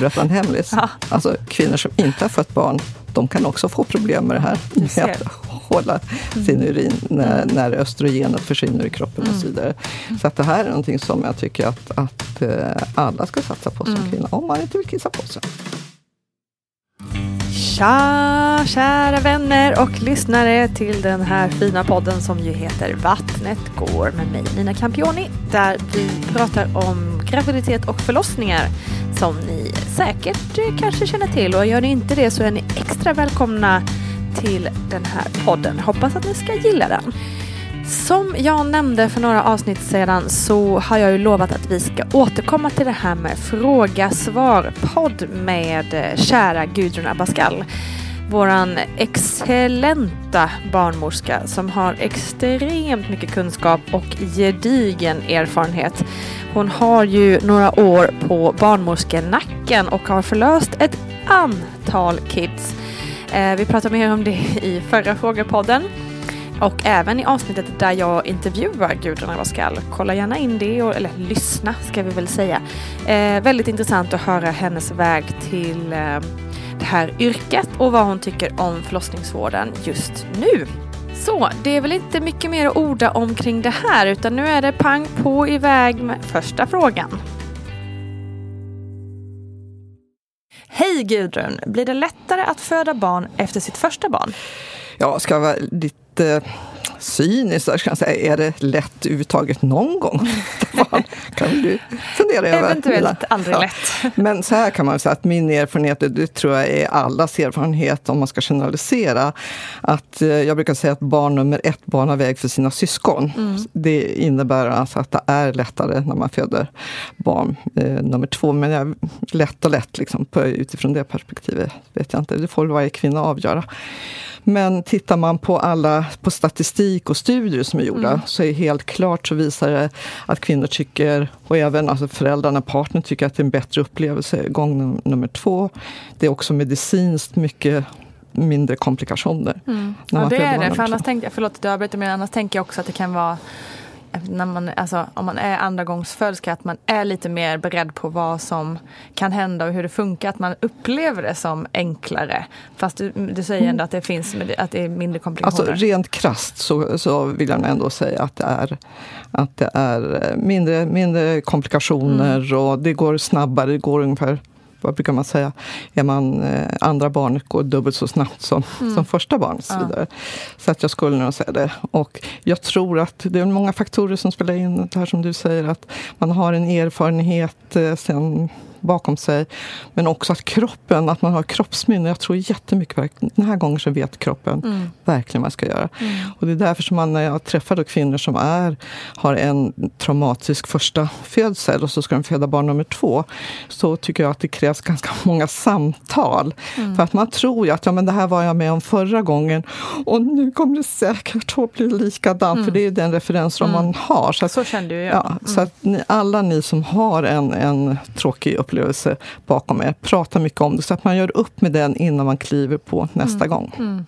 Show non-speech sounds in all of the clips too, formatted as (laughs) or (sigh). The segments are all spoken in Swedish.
Berätta en hemlis. Ja. Alltså, kvinnor som inte har fött barn, de kan också få problem med det här. Med att hålla sin urin när, när östrogenet försvinner i kroppen och så vidare. Så att det här är någonting som jag tycker att, att eh, alla ska satsa på som kvinna, om man inte vill kissa på sig. Tja, kära vänner och lyssnare till den här fina podden som ju heter Vattnet går med mig Nina Campioni. Där vi pratar om graviditet och förlossningar som ni säkert eh, kanske känner till och gör ni inte det så är ni extra välkomna till den här podden. Hoppas att ni ska gilla den. Som jag nämnde för några avsnitt sedan så har jag ju lovat att vi ska återkomma till det här med fråga-svar-podd med eh, kära Gudrun Abascal. Våran excellenta barnmorska som har extremt mycket kunskap och gedigen erfarenhet. Hon har ju några år på barnmorskenacken och har förlöst ett antal kids. Eh, vi pratade mer om det i förra frågepodden. Och även i avsnittet där jag intervjuar Gudrun Abascal. Kolla gärna in det, och, eller lyssna ska vi väl säga. Eh, väldigt intressant att höra hennes väg till eh, det här yrket och vad hon tycker om förlossningsvården just nu. Så det är väl inte mycket mer att orda omkring det här utan nu är det pang på iväg med första frågan. Hej Gudrun! Blir det lättare att föda barn efter sitt första barn? Ja, ska jag vara lite cynisk så jag säga, är det lätt överhuvudtaget någon gång? (laughs) Kan du fundera över? Eventuellt aldrig Ja. lätt. (laughs) Men så här kan man säga att min erfarenhet, det tror jag är allas erfarenhet om man ska generalisera, att eh, jag brukar säga att barn nummer ett banar väg för sina syskon. Det innebär alltså att det är lättare när man föder barn eh, nummer två. Men jag, lätt och lätt liksom, på, utifrån det perspektivet vet jag inte. Det får varje kvinna avgöra. Men tittar man på alla på statistik statistik och studier som är gjorda mm. så är helt klart så visar det att kvinnor tycker, och även alltså föräldrarna, partnern tycker att det är en bättre upplevelse gång nummer två. Det är också medicinskt mycket mindre komplikationer. Mm. Ja, det är det. För annars tänker förlåt att jag avbryter, men annars tänker jag också att det kan vara när man, alltså, om man är andragångsföderska, att man är lite mer beredd på vad som kan hända och hur det funkar. Att man upplever det som enklare. Fast du, du säger ändå att det finns att det är mindre komplikationer. Alltså rent krast så, så vill jag ändå säga att det är, att det är mindre, mindre komplikationer mm. och det går snabbare. Det går ungefär vad brukar man säga, är man eh, andra barnet går dubbelt så snabbt som, mm. som första barnet. Så, vidare. så att jag skulle nog säga det. Och jag tror att det är många faktorer som spelar in. Det här som du säger, att man har en erfarenhet eh, sen bakom sig. Men också att kroppen, att man har kroppsminne. Jag tror jättemycket på Den här gången så vet kroppen mm. verkligen vad man ska göra. Mm. Och det är därför som man, när jag träffar kvinnor som är, har en traumatisk första födsel och så ska de föda barn nummer två. Så tycker jag att det krävs ganska (laughs) många samtal. Mm. För att man tror ju att ja, men det här var jag med om förra gången och nu kommer det säkert att bli likadant. För mm. det är den referensram mm. man har. Så, att, så kände jag. Ja, så mm. att ni, alla ni som har en, en tråkig upplevelse upplevelse bakom er. Prata mycket om det så att man gör upp med den innan man kliver på nästa mm. gång. Mm.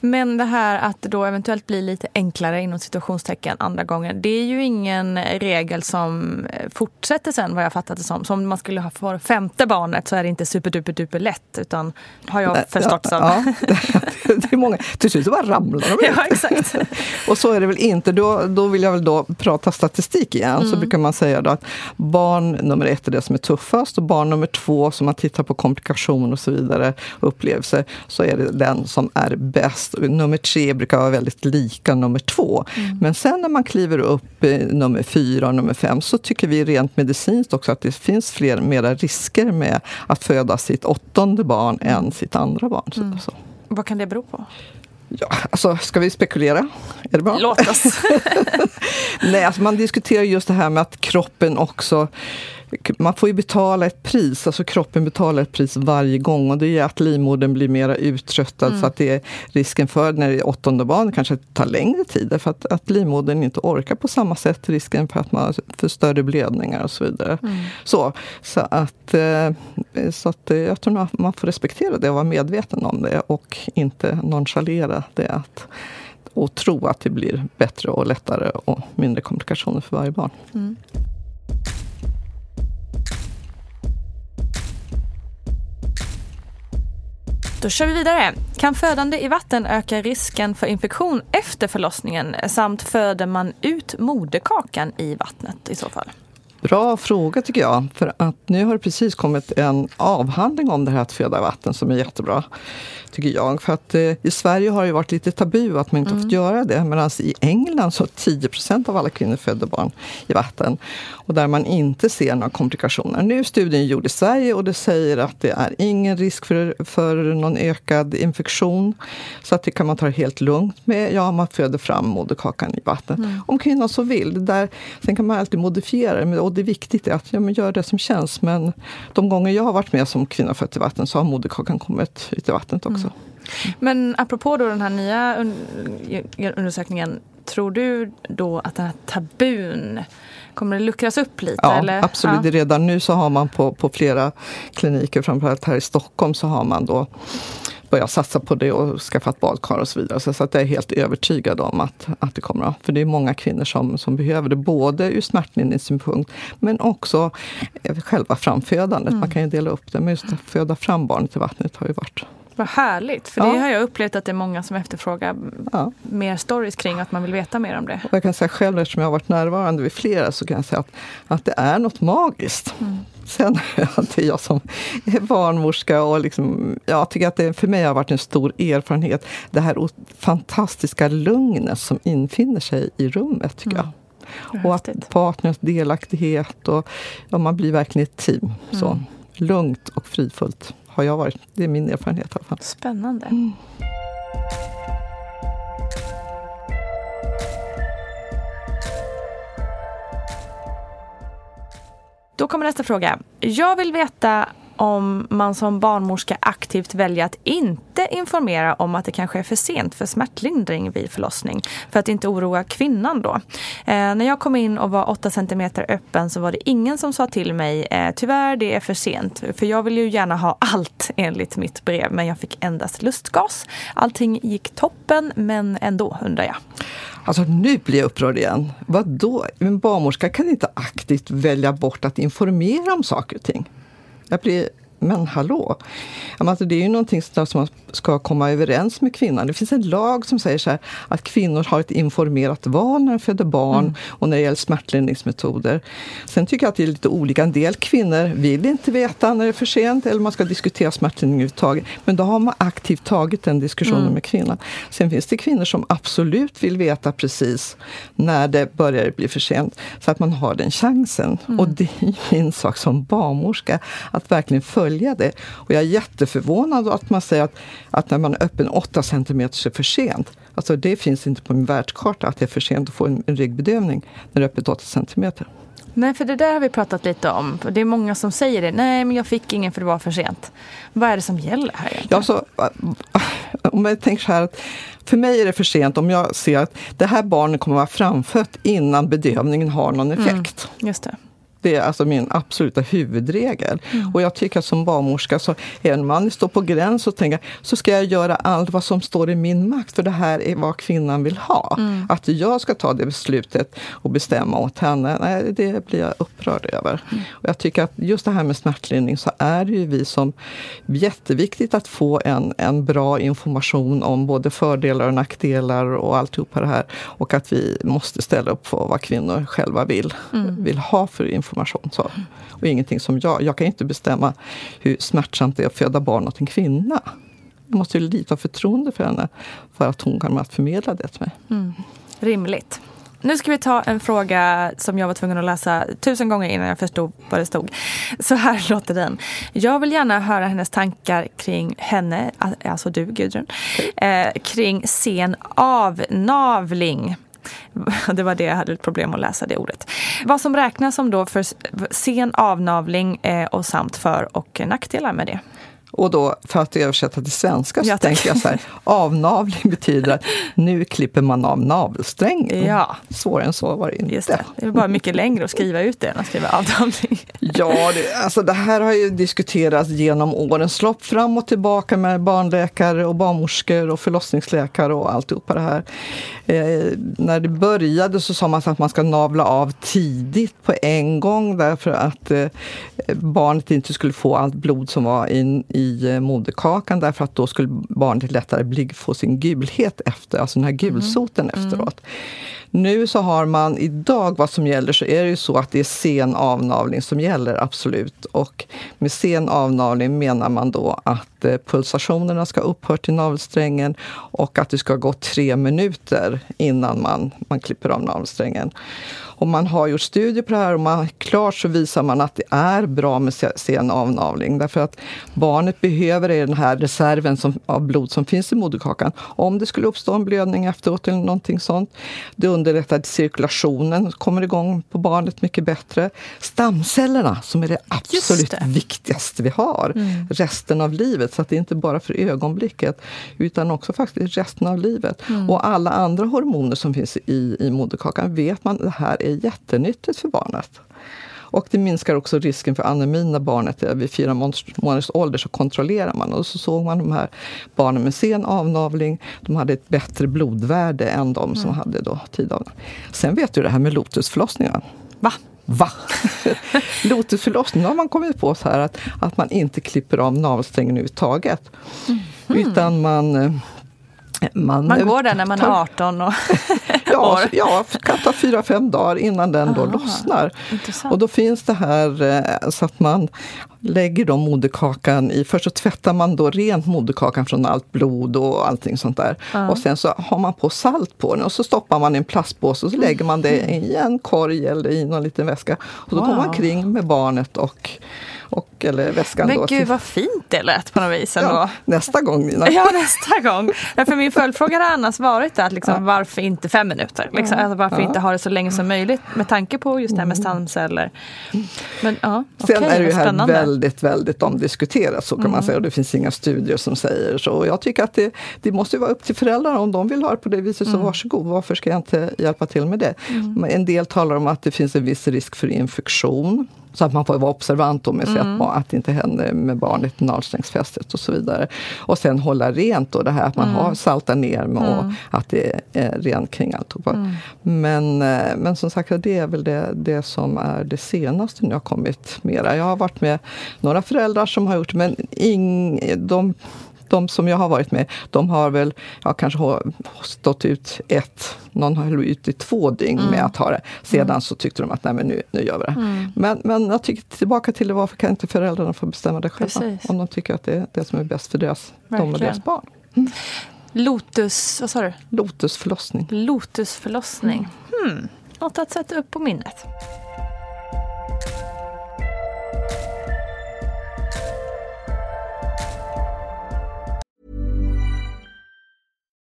Men det här att då eventuellt blir lite enklare inom situationstecken andra gången. Det är ju ingen regel som eh, fortsätter sen vad jag fattat det som. Så om man skulle ha för femte barnet så är det inte superduper duper lätt utan har jag förstått ja, som. Ja, (laughs) det är många. Till slut så bara ramlar de (laughs) ut. Ja, exakt. och så är det väl inte. Då, då vill jag väl då prata statistik igen. Mm. Så brukar man säga då att barn nummer ett är det som är tuffast och barn nummer två, som man tittar på komplikationer och så vidare, upplevelser, så är det den som är bäst. Nummer tre brukar vara väldigt lika nummer två. Mm. Men sen när man kliver upp i nummer fyra och nummer fem så tycker vi rent medicinskt också att det finns fler mera risker med att föda sitt åttonde barn än sitt andra barn. Mm. Så. Vad kan det bero på? Ja, alltså, ska vi spekulera? Är det bra? Låt oss! (laughs) Nej, alltså man diskuterar just det här med att kroppen också man får ju betala ett pris, alltså kroppen betalar ett pris varje gång och det är att livmodern blir mer uttröttad mm. så att det är risken för när det är åttonde barn kanske tar längre tid för att, att livmodern inte orkar på samma sätt, risken för att man får större blödningar och så vidare. Mm. Så, så att, eh, så att eh, jag tror att man får respektera det och vara medveten om det och inte nonchalera det. Att, och tro att det blir bättre och lättare och mindre komplikationer för varje barn. Mm. Då kör vi vidare. Kan födande i vatten öka risken för infektion efter förlossningen samt föder man ut moderkakan i vattnet i så fall? Bra fråga tycker jag. För att nu har det precis kommit en avhandling om det här att föda vatten som är jättebra tycker jag. För att eh, i Sverige har det varit lite tabu att man inte mm. har fått mm. göra det. Medan i England så 10% av alla kvinnor födde barn i vatten. Och där man inte ser några komplikationer. Nu är studien gjord i Sverige och det säger att det är ingen risk för, för någon ökad infektion. Så att det kan man ta helt lugnt med. Ja, man föder fram moderkakan i vatten. Mm. Om kvinnan så vill. Det där, sen kan man alltid modifiera det. Och det är viktigt att ja, men gör det som känns. Men de gånger jag har varit med som kvinna född i vatten så har moderkakan kommit ut i vattnet också. Mm. Men apropå då den här nya undersökningen, tror du då att den här tabun Kommer det luckras upp lite? Ja, eller? absolut. Ja. Redan nu så har man på, på flera kliniker, framförallt här i Stockholm, så har man då börjat satsa på det och skaffat badkar och så vidare. Så, så att jag är helt övertygad om att, att det kommer att. För det är många kvinnor som, som behöver det, både ur smärtlindringssynpunkt men också själva framfödandet. Mm. Man kan ju dela upp det, men just att föda fram barnet i vattnet har ju varit vad härligt, för ja. det har jag upplevt att det är många som efterfrågar ja. mer stories kring, att man vill veta mer om det. Och jag kan säga själv, eftersom jag har varit närvarande vid flera, så kan jag säga att, att det är något magiskt. Mm. Sen det (laughs) är jag som är barnmorska och liksom, jag tycker att det för mig har varit en stor erfarenhet. Det här fantastiska lugnet som infinner sig i rummet, tycker mm. jag. Och att partners delaktighet och ja, man blir verkligen ett team. Så. Mm. Lugnt och fridfullt har jag varit. Det är min erfarenhet i alla fall. Spännande. Mm. Då kommer nästa fråga. Jag vill veta om man som barnmorska aktivt väljer att inte informera om att det kanske är för sent för smärtlindring vid förlossning för att inte oroa kvinnan då. Eh, när jag kom in och var 8 cm öppen så var det ingen som sa till mig eh, tyvärr det är för sent för jag vill ju gärna ha allt (laughs) enligt mitt brev men jag fick endast lustgas. Allting gick toppen men ändå undrar jag. Alltså nu blir jag upprörd igen. Vadå. En barnmorska kan inte aktivt välja bort att informera om saker och ting. Jag blir men hallå! Alltså det är ju någonting som man ska komma överens med kvinnan. Det finns en lag som säger så här, att kvinnor har ett informerat val när de föder barn mm. och när det gäller smärtlindringsmetoder. Sen tycker jag att det är lite olika. En del kvinnor vill inte veta när det är för sent eller man ska diskutera smärtlindring överhuvudtaget. Men då har man aktivt tagit den diskussionen mm. med kvinnan. Sen finns det kvinnor som absolut vill veta precis när det börjar bli för sent så att man har den chansen. Mm. Och det är min sak som barnmorska att verkligen följa följa det. Och jag är jätteförvånad att man säger att, att när man är öppen 8 cm är för sent. Alltså det finns inte på min världskarta att det är för sent att få en, en ryggbedövning när det är öppet 8 cm. Nej, för det där har vi pratat lite om. Det är många som säger det. Nej, men jag fick ingen för det var för sent. Vad är det som gäller här egentligen? Ja, så, om jag tänker så här att för mig är det för sent om jag ser att det här barnet kommer att vara framfött innan bedövningen har någon mm, effekt. Mm, just det. Det är alltså min absoluta huvudregel. Mm. Och jag tycker att som barnmorska, så även om man står på gräns och tänker så ska jag göra allt vad som står i min makt, för det här är vad kvinnan vill ha. Mm. Att jag ska ta det beslutet och bestämma åt henne, nej, det blir jag upprörd över. Mm. Och jag tycker att just det här med smärtlindring så är det ju vi som jätteviktigt att få en, en bra information om både fördelar och nackdelar och alltihopa det här. Och att vi måste ställa upp på vad kvinnor själva vill, mm. vill ha för information information. Så. Och ingenting som jag. Jag kan inte bestämma hur smärtsamt det är att föda barn åt en kvinna. Jag måste ju lita förtroende för henne för att hon kan att förmedla det till mig. Mm. Rimligt. Nu ska vi ta en fråga som jag var tvungen att läsa tusen gånger innan jag förstod vad det stod. Så här (laughs) låter den. Jag vill gärna höra hennes tankar kring henne, alltså du Gudrun, eh, kring sen avnavling. (laughs) Det var det jag hade ett problem att läsa det ordet. Vad som räknas som då för sen avnavling eh, och samt för och nackdelar med det. Och då, för att översätta till svenska, så jag tänker jag så här, avnavling betyder att nu klipper man av navelsträngen. Ja. Svårare än så var det inte. Just det. det är bara mycket längre att skriva ut det än att skriva avnavling. Ja, det, alltså det här har ju diskuterats genom årens lopp, fram och tillbaka med barnläkare och barnmorskor och förlossningsläkare och alltihopa det här. Eh, när det började så sa man att man ska navla av tidigt på en gång därför att eh, barnet inte skulle få allt blod som var i, i eh, moderkakan därför att då skulle barnet lättare bli, få sin gulhet efter, alltså den här gulsoten mm. efteråt. Nu så har man idag, vad som gäller, så är det ju så att det är sen avnavling som gäller, absolut. Och med sen avnavling menar man då att eh, pulsationerna ska upphört i navelsträngen och att det ska gå tre minuter innan man, man klipper av navelsträngen. Och man har gjort studier på det här och man, klart så visar man att det är bra med sen avnavling. Därför att barnet behöver den här reserven som, av blod som finns i moderkakan. Om det skulle uppstå en blödning efteråt eller någonting sånt. Det underlättar cirkulationen, kommer igång på barnet mycket bättre. Stamcellerna som är det absolut det. viktigaste vi har mm. resten av livet. Så att det är inte bara för ögonblicket utan också faktiskt resten av livet. Mm. Och alla andra hormoner som finns i, i moderkakan vet man det här är jättenyttigt för barnet. Och det minskar också risken för anemi när barnet är vid fyra månaders ålder. Så kontrollerar man och så såg man de här barnen med sen avnavling. De hade ett bättre blodvärde än de som mm. hade då tidavnavling. Sen vet du det här med lotusförlossningar. Va? Va? (laughs) Lotusförlossning har man kommit på så här att, att man inte klipper av navelsträngen överhuvudtaget. Mm. Utan man eh, man, man går där när man är 18 och (laughs) (laughs) ja, ja, kan ta fyra, fem dagar innan den då lossnar. Intressant. Och då finns det här eh, så att man lägger då moderkakan i, först så tvättar man då rent moderkakan från allt blod och allting sånt där. Ja. Och sen så har man på salt på den och så stoppar man i en plastpåse och så lägger man det i en korg eller i någon liten väska. Och så wow. går man kring med barnet och och, eller väskan. Men då gud till, vad fint det lät på något vis ändå. ja, nästa gång Nina. Ja, nästa gång. Ja, för min följdfråga har annars varit att liksom, varför inte fem minuter? Liksom, alltså, varför inte ha det så länge som möjligt med tanke på just det här med stamceller. Men ja, Sen okej, är det ju här spännande. väldigt, väldigt omdiskuterat så kan man säga. Och det finns inga studier som säger så. Och jag tycker att det, det måste vara upp till föräldrarna. Om de vill ha det på det viset så varsågod. Varför ska jag inte hjälpa till med det? Men En del talar om att det finns en viss risk för infektion. Så att man får vara observant med sig att, barn- att det inte händer med barnet navelsträngsfästet och så vidare. Och sen hålla rent då, det här att man har saltat ner med och att det är rent kring alltihopa. Men, eh, men som sagt, det är väl det, det som är det senaste nu har kommit mera. Jag har varit med några föräldrar som har gjort men ing, de de som jag har varit med, de har väl ja, kanske stått ut ett, någon har ut i två dygn med att ha det. Sedan så tyckte de att nej men nu, nu gör vi det. Men, men jag tycker tillbaka till det, varför kan inte föräldrarna få bestämma det själva? Precis. Om de tycker att det är det som är bäst för deras, dem och deras barn. Lotus, vad sa du? Lotusförlossning. Lotusförlossning. Hmm. Något att sätta upp på minnet.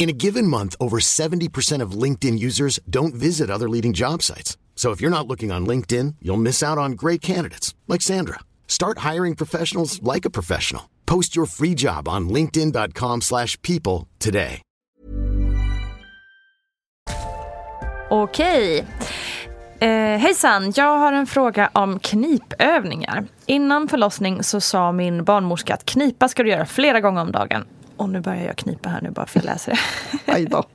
In a given month, over 70% of LinkedIn users don't visit other leading job sites. So if you're not looking on LinkedIn, you'll miss out on great candidates like Sandra. Start hiring professionals like a professional. Post your free job on linkedin.com/people today. Okej. Eh, hejsan, jag har en fråga om knipövningar. Innan förlossning så sa min barnmorska att knipa ska du göra flera gånger om dagen. Och nu börjar jag knipa här nu bara för att jag läser det. (laughs) Aj då. (laughs)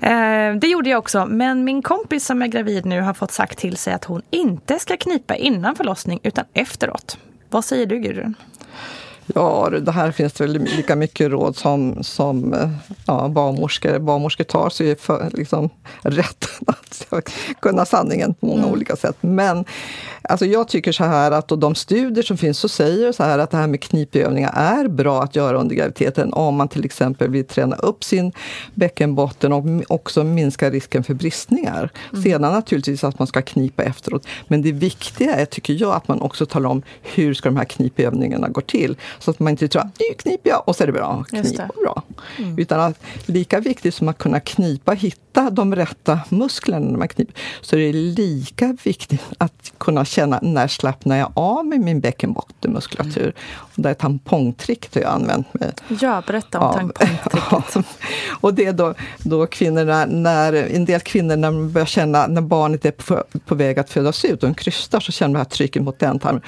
Eh, det gjorde jag också, men min kompis som är gravid nu har fått sagt till sig att hon inte ska knipa innan förlossning utan efteråt. Vad säger du Gudrun? Ja, det här finns det väl lika mycket råd som, som eh, ja, barnmorskor, barnmorskor tar sig för liksom, rätten (laughs) att kunna sanningen på många olika sätt. Men alltså, jag tycker så här att och de studier som finns så säger så här att det här med knipövningar är bra att göra under graviditeten om man till exempel vill träna upp sin bäckenbotten och också minska risken för bristningar. Sedan naturligtvis att man ska knipa efteråt. Men det viktiga är, tycker jag, att man också talar om hur ska de här knipövningarna gå till. Så att man inte tror att nu kniper jag och så är det bra. Knip och bra. Mm. Utan att lika viktigt som att kunna knipa, hitta de rätta musklerna när man kniper, så är det lika viktigt att kunna känna när slappnar jag av med min bäckenbottenmuskulatur. Mm. Och det är tampongtricket har jag använt mig Ja, berätta om tampongtricket. (laughs) och det är då, då kvinnorna, när, en del kvinnor när de börjar känna när barnet är på, på väg att födas ut och de krystar så känner de det här trycket mot den tarmen.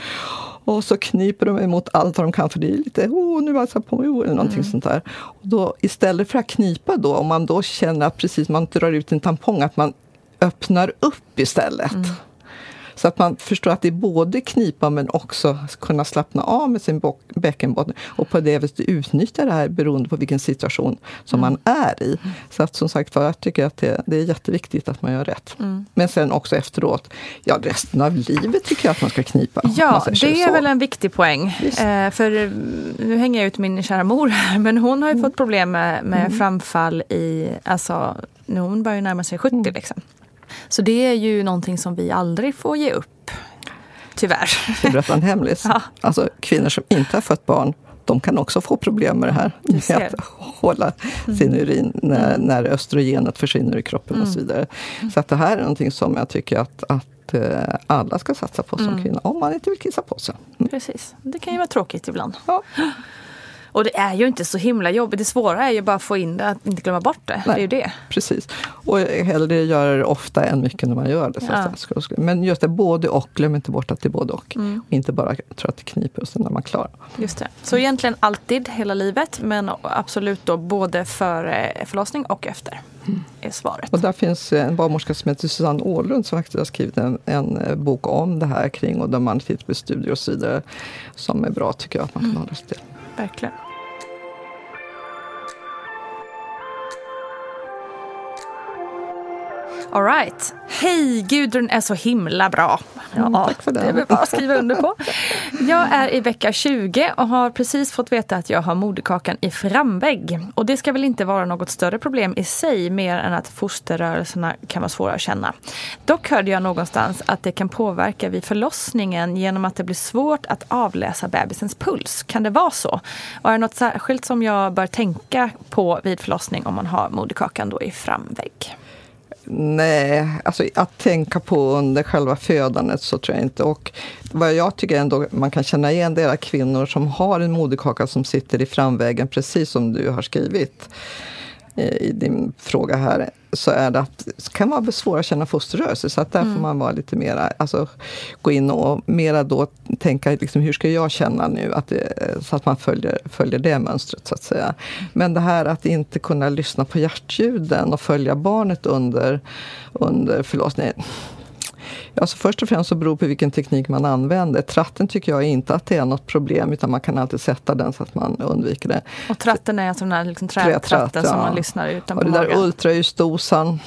Och så kniper de emot allt vad de kan för det är lite oh, nu var på mig, eller någonting mm. sånt där. Och då, istället för att knipa då, om man då känner att precis man drar ut en tampong, att man öppnar upp istället. Mm. Så att man förstår att det är både knipa men också kunna slappna av med sin bäckenbotten och på det viset utnyttja det här beroende på vilken situation som mm. man är i. Så att som sagt jag tycker att det, det är jätteviktigt att man gör rätt. Mm. Men sen också efteråt, ja resten av livet tycker jag att man ska knipa. Ja, det är så. väl en viktig poäng. Eh, för nu hänger jag ut min kära mor här, men hon har ju mm. fått problem med, med mm. framfall i, alltså, nu hon börjar närma sig 70 mm. liksom. Så det är ju någonting som vi aldrig får ge upp. Tyvärr. Jag berätta en hemlis? (laughs) Ja. Alltså, kvinnor som inte har fött barn de kan också få problem med det här. Med att hålla mm. sin urin när, mm. när östrogenet försvinner i kroppen mm. och så vidare. Så att det här är någonting som jag tycker att, att eh, alla ska satsa på som mm. kvinna, om man inte vill kissa på sig. Mm. Precis. Det kan ju vara tråkigt ibland. Ja. (gasps) Och det är ju inte så himla jobbigt. Det svåra är ju bara att få in det, att inte glömma bort det. Nej, det är ju det. Precis. Och hellre göra det ofta än mycket när man gör det. Så ja. Men just det, både och. Glöm inte bort att det är både och. Mm. och inte bara tro att det kniper och sen när man klarar. Just det. Så egentligen alltid hela livet men absolut då både före förlossning och efter. Mm. är svaret. Och där finns en barnmorska som heter Susanne Åhlund som faktiskt har skrivit en, en eh, bok om det här kring och där man tittar på studier och så vidare. Som är bra tycker jag att man kan mm. hålla sig till. Verkligen. Alright. Hej, Gudrun är så himla bra. Ja, mm, tack för det. Det är bara att skriva under på. Jag är i vecka 20 och har precis fått veta att jag har moderkakan i framvägg. Och det ska väl inte vara något större problem i sig, mer än att fosterrörelserna kan vara svåra att känna. Dock hörde jag någonstans att det kan påverka vid förlossningen genom att det blir svårt att avläsa bebisens puls. Kan det vara så? Och är det något särskilt som jag bör tänka på vid förlossning om man har moderkakan då i framvägg? Nej, alltså att tänka på under själva födandet så tror jag inte. Och vad jag tycker ändå man kan känna igen det är kvinnor som har en moderkaka som sitter i framvägen, precis som du har skrivit eh, i din fråga här, så är det att det kan vara svårt att känna fosterrörelse. Så att där mm. får man vara lite mera, alltså gå in och mera då tänka liksom, hur ska jag känna nu? Att det, så att man följer, följer det mönstret så att säga. Men det här att inte kunna lyssna på hjärtljuden och följa barnet under, under förlossningen Alltså först och främst så beror det på vilken teknik man använder. Tratten tycker jag inte att det är något problem utan man kan alltid sätta den så att man undviker det. Och tratten är alltså den här liksom trätratten som man lyssnar utan och det där ultraljussdosan.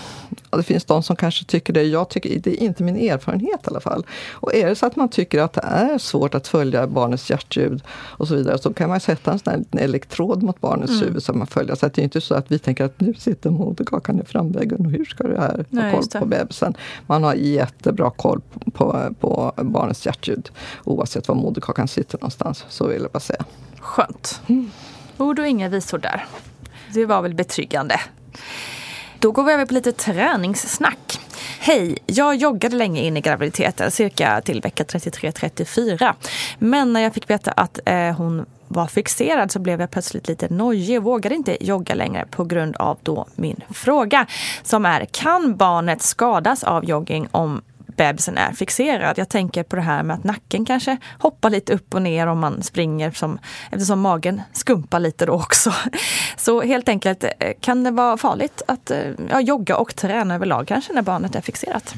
Ja, det finns de som kanske tycker det. Jag tycker det är inte min erfarenhet i alla fall. Och är det så att man tycker att det är svårt att följa barnets hjärtljud och så vidare så kan man sätta en sån här elektrod mot barnets mm. huvud som man följer. Så att det är inte så att vi tänker att nu sitter moderkakan i framväggen och hur ska du här ha koll på bebisen? Man har jättebra koll på, på barnets hjärtljud oavsett var moderkakan sitter någonstans. Så vill jag bara säga. Skönt. Mm. Ord och inga visor där. Det var väl betryggande. Då går vi över på lite träningssnack. Hej! Jag joggade länge in i graviditeten, cirka till vecka 33-34. Men när jag fick veta att eh, hon var fixerad så blev jag plötsligt lite nojig och vågade inte jogga längre på grund av då min fråga som är kan barnet skadas av jogging om bebisen är fixerad. Jag tänker på det här med att nacken kanske hoppar lite upp och ner om man springer som, eftersom magen skumpar lite då också. (laughs) Så helt enkelt eh, kan det vara farligt att eh, ja, jogga och träna överlag kanske när barnet är fixerat.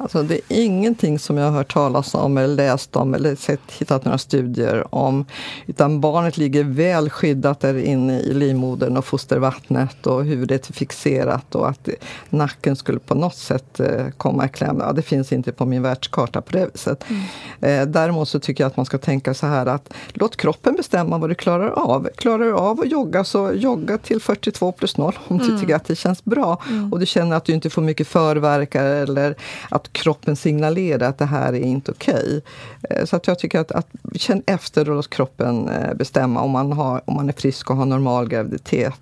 Alltså det är ingenting som jag har hört talas om eller läst om eller sett, hittat några studier om. Utan barnet ligger väl skyddat där inne i livmodern och fostervattnet och huvudet är fixerat och att nacken skulle på något sätt eh, komma i kläm. Ja, det finns inte på min världskarta på det viset. Mm. Eh, däremot så tycker jag att man ska tänka så här att låt kroppen bestämma vad du klarar av. Klarar du av att jogga så jogga till 42 plus 0 om du mm. tycker att det känns bra. Mm. Och du känner att du inte får mycket förverkar eller att kroppen signalerar att det här är inte okej. Okay. Så att jag tycker att, att känn efter och låt kroppen bestämma om man, har, om man är frisk och har normal graviditet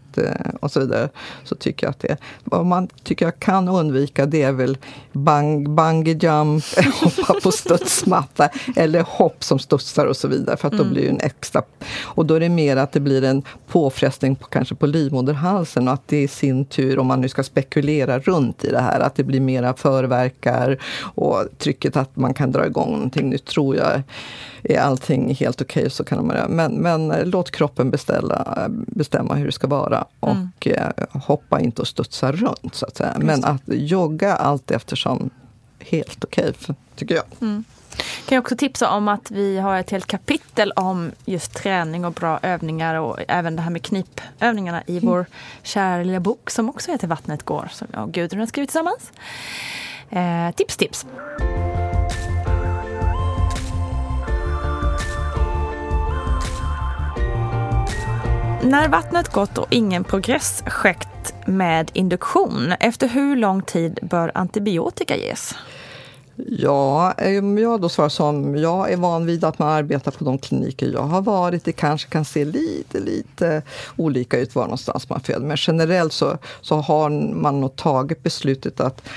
och så vidare. Så tycker jag att det, vad man tycker jag kan undvika det är väl bang, bungee jump, (laughs) hoppa på studsmatta eller hopp som studsar och så vidare. För att då mm. blir det en extra... Och då är det mer att det blir en påfrestning på, kanske på livmoderhalsen och att det i sin tur, om man nu ska spekulera runt i det här, att det blir mera förverkar och trycket att man kan dra igång någonting. Nu tror jag är allting helt okej okay, så kan man göra. Men, men låt kroppen beställa, bestämma hur det ska vara mm. och mm. eh, hoppa inte och studsa runt så att säga. Men att jogga allt eftersom helt okej, okay, tycker jag. Mm. Kan jag också tipsa om att vi har ett helt kapitel om just träning och bra övningar och även det här med knipövningarna i vår kära lilla bok som också heter Vattnet går som jag och Gudrun har skrivit tillsammans. Eh, tips tips! När vattnet gått och ingen progress skett med induktion, efter hur lång tid bör antibiotika ges? Ja, eh, om jag då svarar som jag är van vid att man arbetar på de kliniker jag har varit. Det kanske kan se lite, lite olika ut var någonstans man föder. Men generellt så, så har man nog tagit beslutet att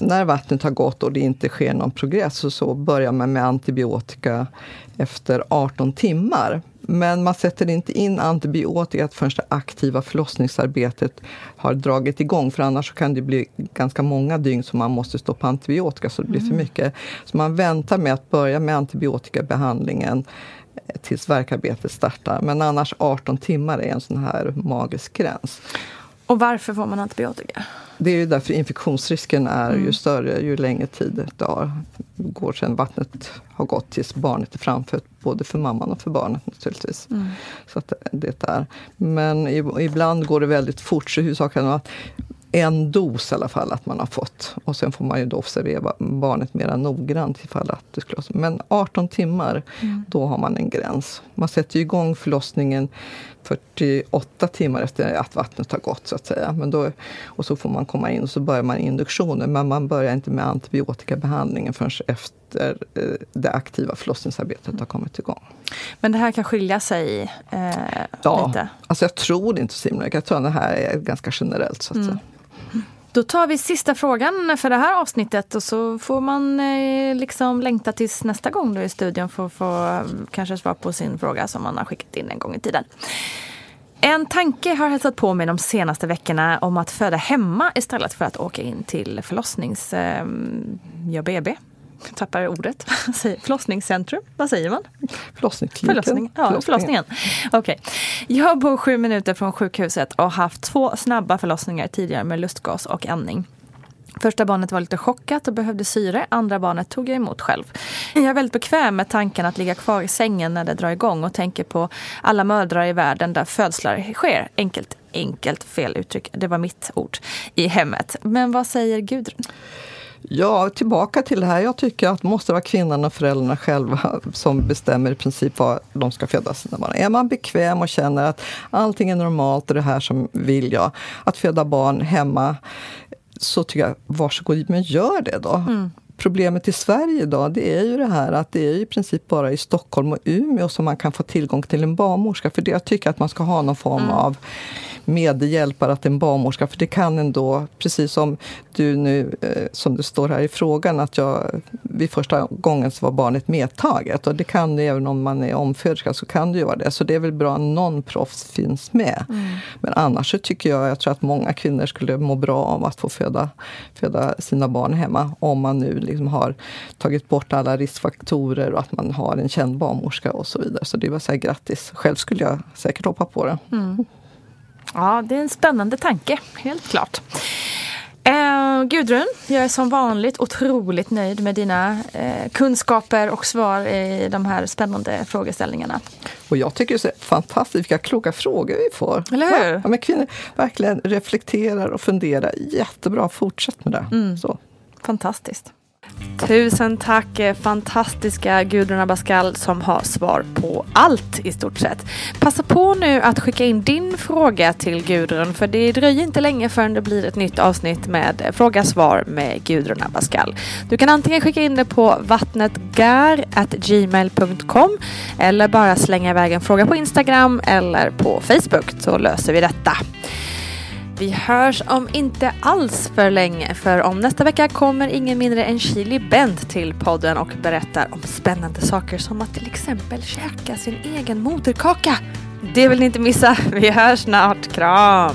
när vattnet har gått och det inte sker någon progress så, så börjar man med antibiotika efter 18 timmar. Men man sätter inte in antibiotika förrän det aktiva förlossningsarbetet har dragit igång. För annars kan det bli ganska många dygn som man måste stå på antibiotika så det blir för mm. mycket. Så man väntar med att börja med antibiotikabehandlingen tills verkarbetet startar. Men annars 18 timmar är en sån här magisk gräns. Och varför får man antibiotika? Det är ju därför infektionsrisken är mm. ju större ju längre tid det går sedan vattnet har gått tills barnet är framfött. Både för mamman och för barnet naturligtvis. Mm. Så att det är. Men ibland går det väldigt fort, så huvudsaken är att en dos i alla fall att man har fått. Och sen får man ju då observera barnet mer noggrant ifall att det skulle Men 18 timmar, mm. då har man en gräns. Man sätter igång förlossningen 48 timmar efter att vattnet har gått så att säga. Men då, och så får man komma in och så börjar man induktionen. Men man börjar inte med antibiotikabehandlingen förrän efter det aktiva förlossningsarbetet har kommit igång. Men det här kan skilja sig eh, ja, lite? Alltså jag tror inte så himla Jag tror att det här är ganska generellt. Så att mm. säga. Då tar vi sista frågan för det här avsnittet och så får man eh, liksom längta tills nästa gång du är i studion för att få eh, kanske svar på sin fråga som man har skickat in en gång i tiden. En tanke har hälsat på mig de senaste veckorna om att föda hemma istället för att åka in till förlossnings... Eh, ja, BB jag tappar ordet. Förlossningscentrum, vad säger man? Förlossningskliniken. Förlossning. Ja, förlossningen. Okay. Jag bor sju minuter från sjukhuset och har haft två snabba förlossningar tidigare med lustgas och andning. Första barnet var lite chockat och behövde syre. Andra barnet tog jag emot själv. Jag är väldigt bekväm med tanken att ligga kvar i sängen när det drar igång och tänker på alla mödrar i världen där födslar sker. Enkelt, enkelt fel uttryck. Det var mitt ord i hemmet. Men vad säger Gudrun? Ja, tillbaka till det här. Jag tycker att det måste vara kvinnan och föräldrarna själva som bestämmer i princip var de ska föda sina barn. Är man bekväm och känner att allting är normalt och det här som vill jag, att föda barn hemma, så tycker jag varsågod, men gör det då. Mm. Problemet i Sverige idag det är ju det här att det är i princip bara i Stockholm och Umeå som man kan få tillgång till en barnmorska. För det jag tycker att man ska ha någon form mm. av medhjälpare att en barnmorska, för det kan ändå, precis som du nu, eh, som det står här i frågan, att jag vid första gången så var barnet medtaget. Och det kan det även om man är omföderska, så kan det ju vara det. Så det är väl bra att någon proffs finns med. Mm. Men annars så tycker jag, jag tror att många kvinnor skulle må bra av att få föda, föda sina barn hemma. Om man nu liksom har tagit bort alla riskfaktorer och att man har en känd barnmorska och så vidare. Så det var så här, grattis. Själv skulle jag säkert hoppa på det. Mm. Ja, det är en spännande tanke, helt klart. Eh, Gudrun, jag är som vanligt otroligt nöjd med dina eh, kunskaper och svar i de här spännande frågeställningarna. Och jag tycker det är fantastiskt vilka kloka frågor vi får. Eller hur? Ja, men kvinnor verkligen reflekterar och funderar. Jättebra, fortsätt med det. Mm. Så. Fantastiskt. Tusen tack eh, fantastiska Gudrun Abascal som har svar på allt i stort sett. Passa på nu att skicka in din fråga till Gudrun för det dröjer inte länge förrän det blir ett nytt avsnitt med fråga svar med Gudrun Abascal. Du kan antingen skicka in det på vattnetgar.gmail.com eller bara slänga iväg en fråga på Instagram eller på Facebook så löser vi detta. Vi hörs om inte alls för länge för om nästa vecka kommer ingen mindre än Chili Bent till podden och berättar om spännande saker som att till exempel käka sin egen moderkaka. Det vill ni inte missa. Vi hörs snart. Kram!